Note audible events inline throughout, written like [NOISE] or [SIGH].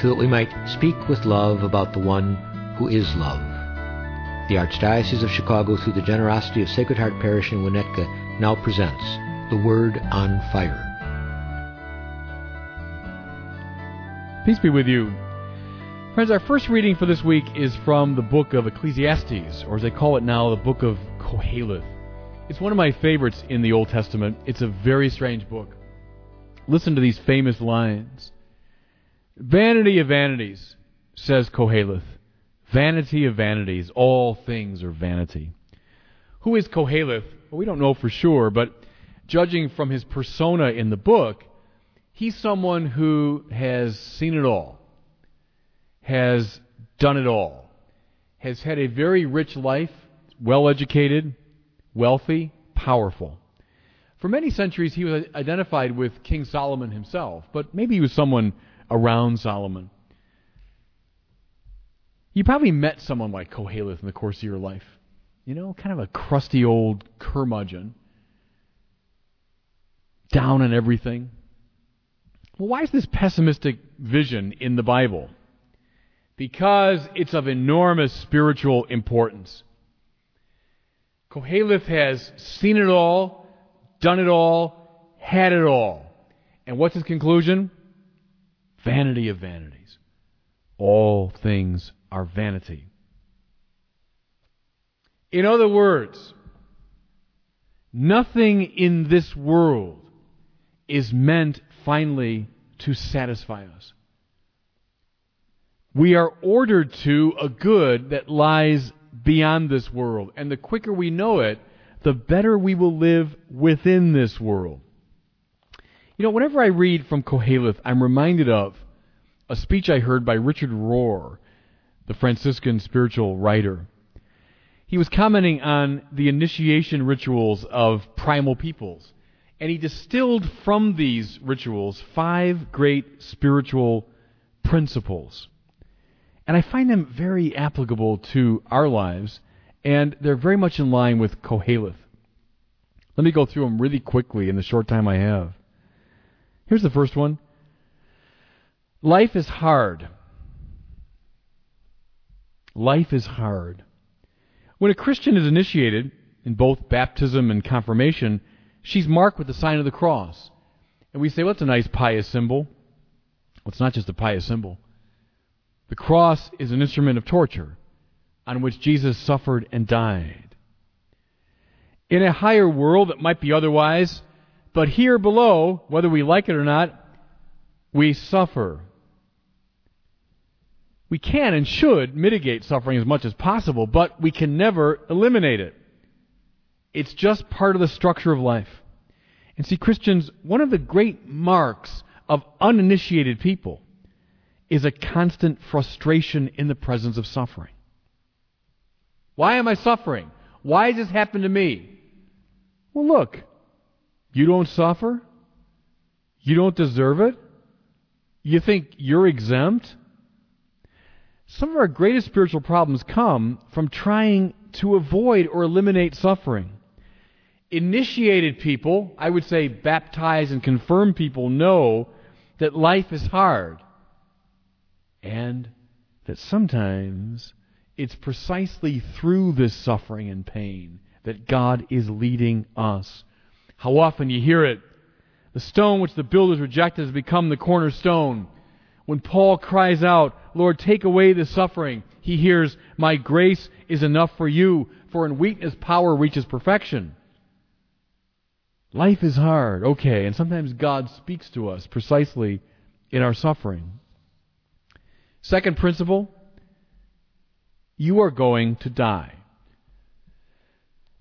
so that we might speak with love about the one who is love. The Archdiocese of Chicago, through the generosity of Sacred Heart Parish in Winnetka, now presents The Word on Fire. Peace be with you. Friends, our first reading for this week is from the book of Ecclesiastes, or as they call it now, the book of Koheleth. It's one of my favorites in the Old Testament. It's a very strange book. Listen to these famous lines. Vanity of vanities, says Koheleth. Vanity of vanities, all things are vanity. Who is Koheleth? Well, we don't know for sure, but judging from his persona in the book, he's someone who has seen it all, has done it all, has had a very rich life, well educated, wealthy, powerful. For many centuries, he was identified with King Solomon himself, but maybe he was someone around Solomon. You probably met someone like Koheleth in the course of your life. You know, kind of a crusty old curmudgeon, down on everything. Well, why is this pessimistic vision in the Bible? Because it's of enormous spiritual importance. Koheleth has seen it all, done it all, had it all. And what's his conclusion? Vanity of vanities. All things are vanity. In other words, nothing in this world is meant finally to satisfy us. We are ordered to a good that lies beyond this world. And the quicker we know it, the better we will live within this world. You know, whenever I read from Koheleth, I'm reminded of a speech I heard by Richard Rohr, the Franciscan spiritual writer. He was commenting on the initiation rituals of primal peoples, and he distilled from these rituals five great spiritual principles. And I find them very applicable to our lives, and they're very much in line with Koheleth. Let me go through them really quickly in the short time I have. Here's the first one Life is hard. Life is hard. When a Christian is initiated in both baptism and confirmation, she's marked with the sign of the cross. And we say, well, that's a nice pious symbol. Well, it's not just a pious symbol. The cross is an instrument of torture on which Jesus suffered and died. In a higher world, it might be otherwise, but here below, whether we like it or not, we suffer. We can and should mitigate suffering as much as possible, but we can never eliminate it. It's just part of the structure of life. And see, Christians, one of the great marks of uninitiated people is a constant frustration in the presence of suffering. Why am I suffering? Why has this happened to me? Well, look, you don't suffer? You don't deserve it? You think you're exempt? Some of our greatest spiritual problems come from trying to avoid or eliminate suffering. Initiated people, I would say baptized and confirmed people, know that life is hard and that sometimes it's precisely through this suffering and pain that God is leading us. How often you hear it. The stone which the builders rejected has become the cornerstone. When Paul cries out, Lord, take away the suffering, he hears, My grace is enough for you, for in weakness power reaches perfection. Life is hard, okay, and sometimes God speaks to us precisely in our suffering. Second principle you are going to die.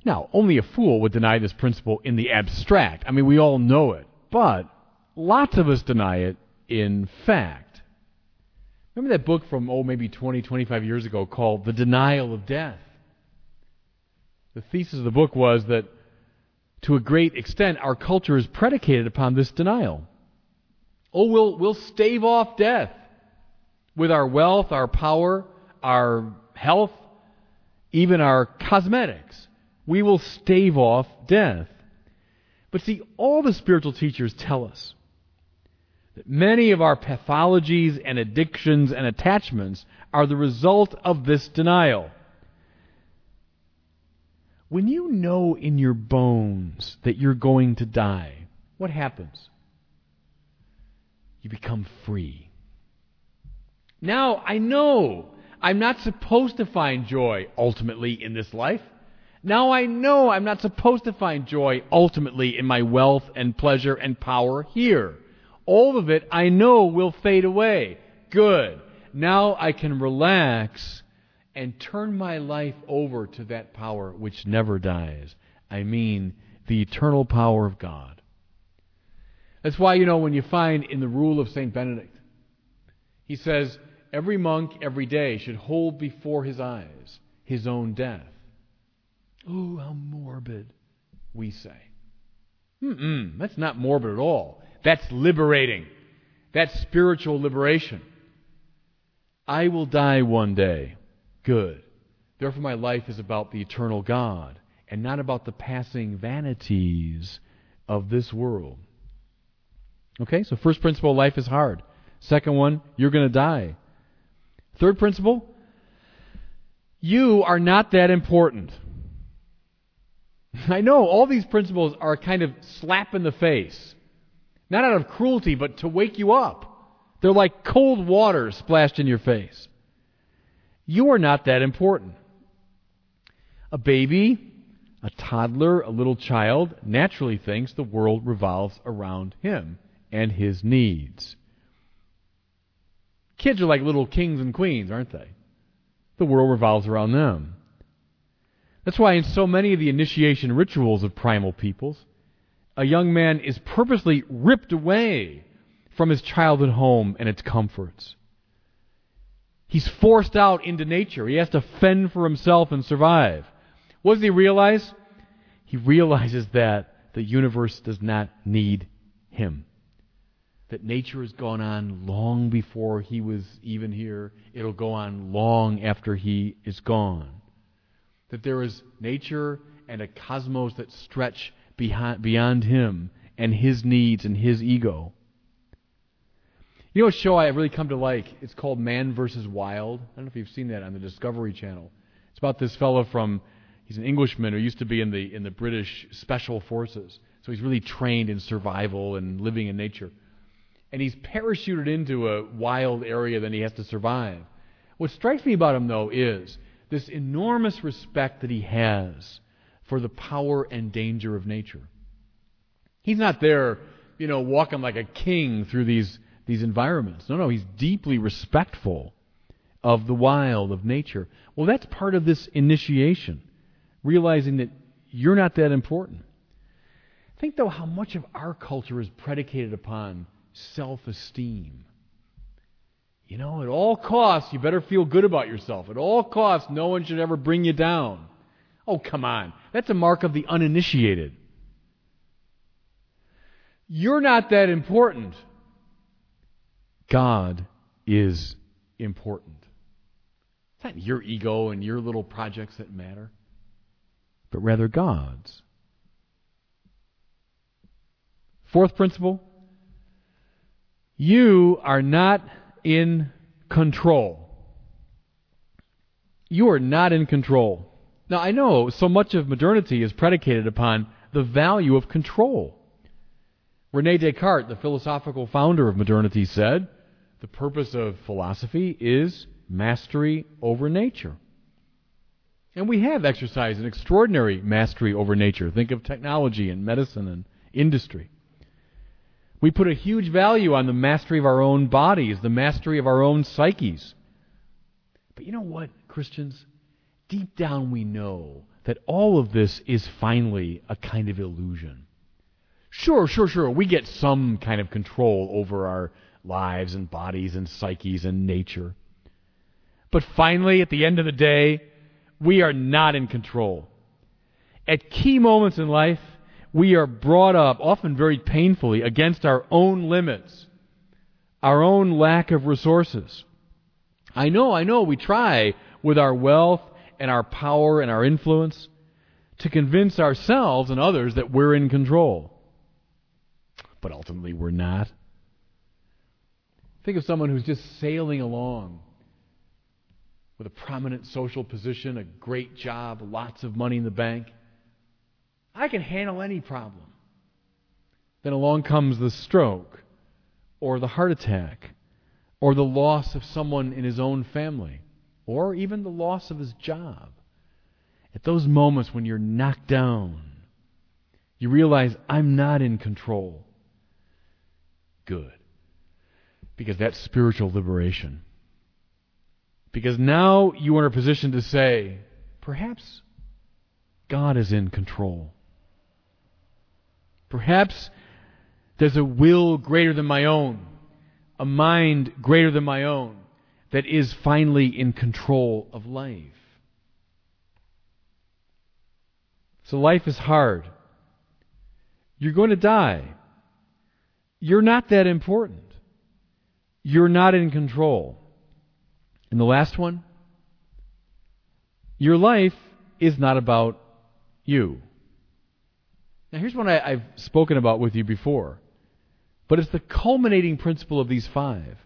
Now, only a fool would deny this principle in the abstract. I mean, we all know it. But lots of us deny it in fact. Remember that book from, oh, maybe 20, 25 years ago called The Denial of Death? The thesis of the book was that to a great extent, our culture is predicated upon this denial. Oh, we'll, we'll stave off death with our wealth, our power, our health, even our cosmetics. We will stave off death. But see, all the spiritual teachers tell us that many of our pathologies and addictions and attachments are the result of this denial. When you know in your bones that you're going to die, what happens? You become free. Now, I know I'm not supposed to find joy ultimately in this life. Now I know I'm not supposed to find joy ultimately in my wealth and pleasure and power here. All of it I know will fade away. Good. Now I can relax and turn my life over to that power which never dies. I mean, the eternal power of God. That's why, you know, when you find in the rule of St. Benedict, he says, every monk every day should hold before his eyes his own death. Oh, how morbid, we say. Mm-mm, that's not morbid at all. That's liberating. That's spiritual liberation. I will die one day. Good. Therefore, my life is about the eternal God and not about the passing vanities of this world. Okay, so first principle life is hard. Second one, you're going to die. Third principle, you are not that important. [LAUGHS] I know all these principles are kind of slap in the face. Not out of cruelty, but to wake you up. They're like cold water splashed in your face. You are not that important. A baby, a toddler, a little child naturally thinks the world revolves around him and his needs. Kids are like little kings and queens, aren't they? The world revolves around them. That's why in so many of the initiation rituals of primal peoples, a young man is purposely ripped away from his childhood home and its comforts. He's forced out into nature. He has to fend for himself and survive. What does he realize? He realizes that the universe does not need him. That nature has gone on long before he was even here. It'll go on long after he is gone that there is nature and a cosmos that stretch behind, beyond him and his needs and his ego. You know a show I really come to like? It's called Man vs. Wild. I don't know if you've seen that on the Discovery Channel. It's about this fellow from he's an Englishman who used to be in the in the British Special Forces. So he's really trained in survival and living in nature. And he's parachuted into a wild area that he has to survive. What strikes me about him though is this enormous respect that he has for the power and danger of nature. He's not there, you know, walking like a king through these, these environments. No, no, he's deeply respectful of the wild, of nature. Well, that's part of this initiation, realizing that you're not that important. Think, though, how much of our culture is predicated upon self esteem. You know, at all costs, you better feel good about yourself. At all costs, no one should ever bring you down. Oh, come on. That's a mark of the uninitiated. You're not that important. God is important. It's not your ego and your little projects that matter, but rather God's. Fourth principle you are not in control. You are not in control. Now, I know so much of modernity is predicated upon the value of control. Rene Descartes, the philosophical founder of modernity, said the purpose of philosophy is mastery over nature. And we have exercised an extraordinary mastery over nature. Think of technology and medicine and industry. We put a huge value on the mastery of our own bodies, the mastery of our own psyches. But you know what, Christians? Deep down we know that all of this is finally a kind of illusion. Sure, sure, sure, we get some kind of control over our, lives and bodies and psyches and nature. But finally, at the end of the day, we are not in control. At key moments in life, we are brought up, often very painfully, against our own limits, our own lack of resources. I know, I know, we try with our wealth and our power and our influence to convince ourselves and others that we're in control. But ultimately, we're not. Think of someone who's just sailing along with a prominent social position, a great job, lots of money in the bank. I can handle any problem. Then along comes the stroke, or the heart attack, or the loss of someone in his own family, or even the loss of his job. At those moments when you're knocked down, you realize I'm not in control. Good. Because that's spiritual liberation. Because now you are in a position to say, perhaps God is in control. Perhaps there's a will greater than my own, a mind greater than my own, that is finally in control of life. So life is hard. You're going to die. You're not that important. You're not in control. And the last one, your life is not about you. Now, here's one I, have spoken about with you before, but it's the culminating principle of these five.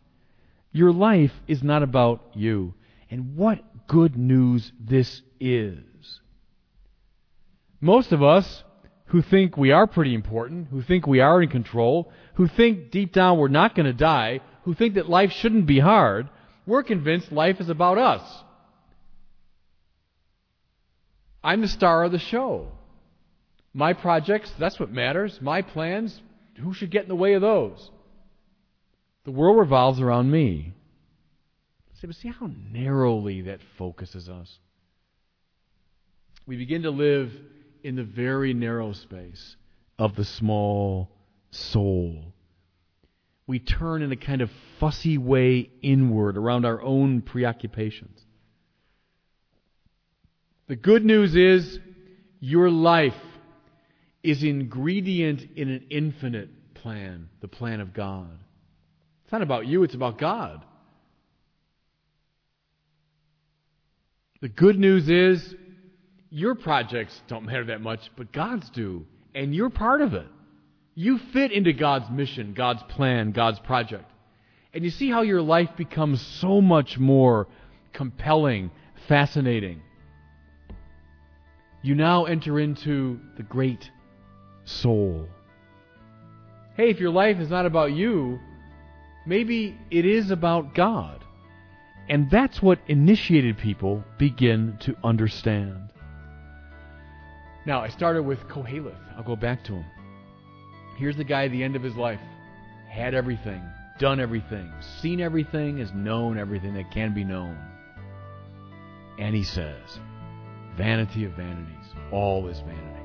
Your life is not about you. And what good news this is. Most of us who think we are pretty important, who think we are in control, who think deep down we're not going to die, who think that life shouldn't be hard, we're convinced life is about us. I'm the star of the show. My projects, that's what matters. My plans, who should get in the way of those? The world revolves around me. See, but see how narrowly that focuses us. We begin to live in the very narrow space of the small soul we turn in a kind of fussy way inward around our own preoccupations. The good news is your life is ingredient in an infinite plan, the plan of God. It's not about you, it's about God. The good news is your projects don't matter that much, but God's do, and you're part of it. You fit into God's mission, God's plan, God's project. And you see how your life becomes so much more compelling, fascinating. You now enter into the great soul. Hey, if your life is not about you, maybe it is about God. And that's what initiated people begin to understand. Now, I started with Koheleth. I'll go back to him. Here's the guy at the end of his life. Had everything, done everything, seen everything, has known everything that can be known. And he says, Vanity of vanities, all is vanity.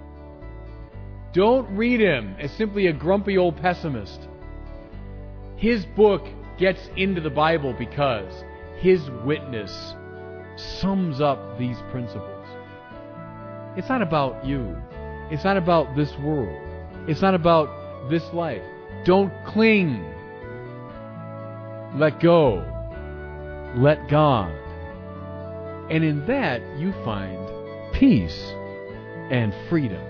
Don't read him as simply a grumpy old pessimist. His book gets into the Bible because his witness sums up these principles. It's not about you. It's not about this world. It's not about this life. Don't cling. Let go. Let God. And in that, you find peace and freedom.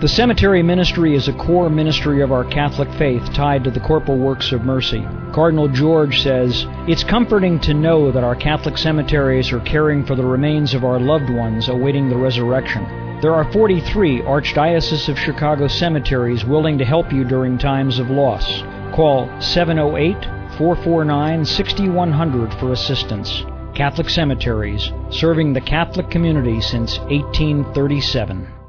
The cemetery ministry is a core ministry of our Catholic faith tied to the corporal works of mercy. Cardinal George says, It's comforting to know that our Catholic cemeteries are caring for the remains of our loved ones awaiting the resurrection. There are 43 Archdiocese of Chicago cemeteries willing to help you during times of loss. Call 708 449 6100 for assistance. Catholic Cemeteries, serving the Catholic community since 1837.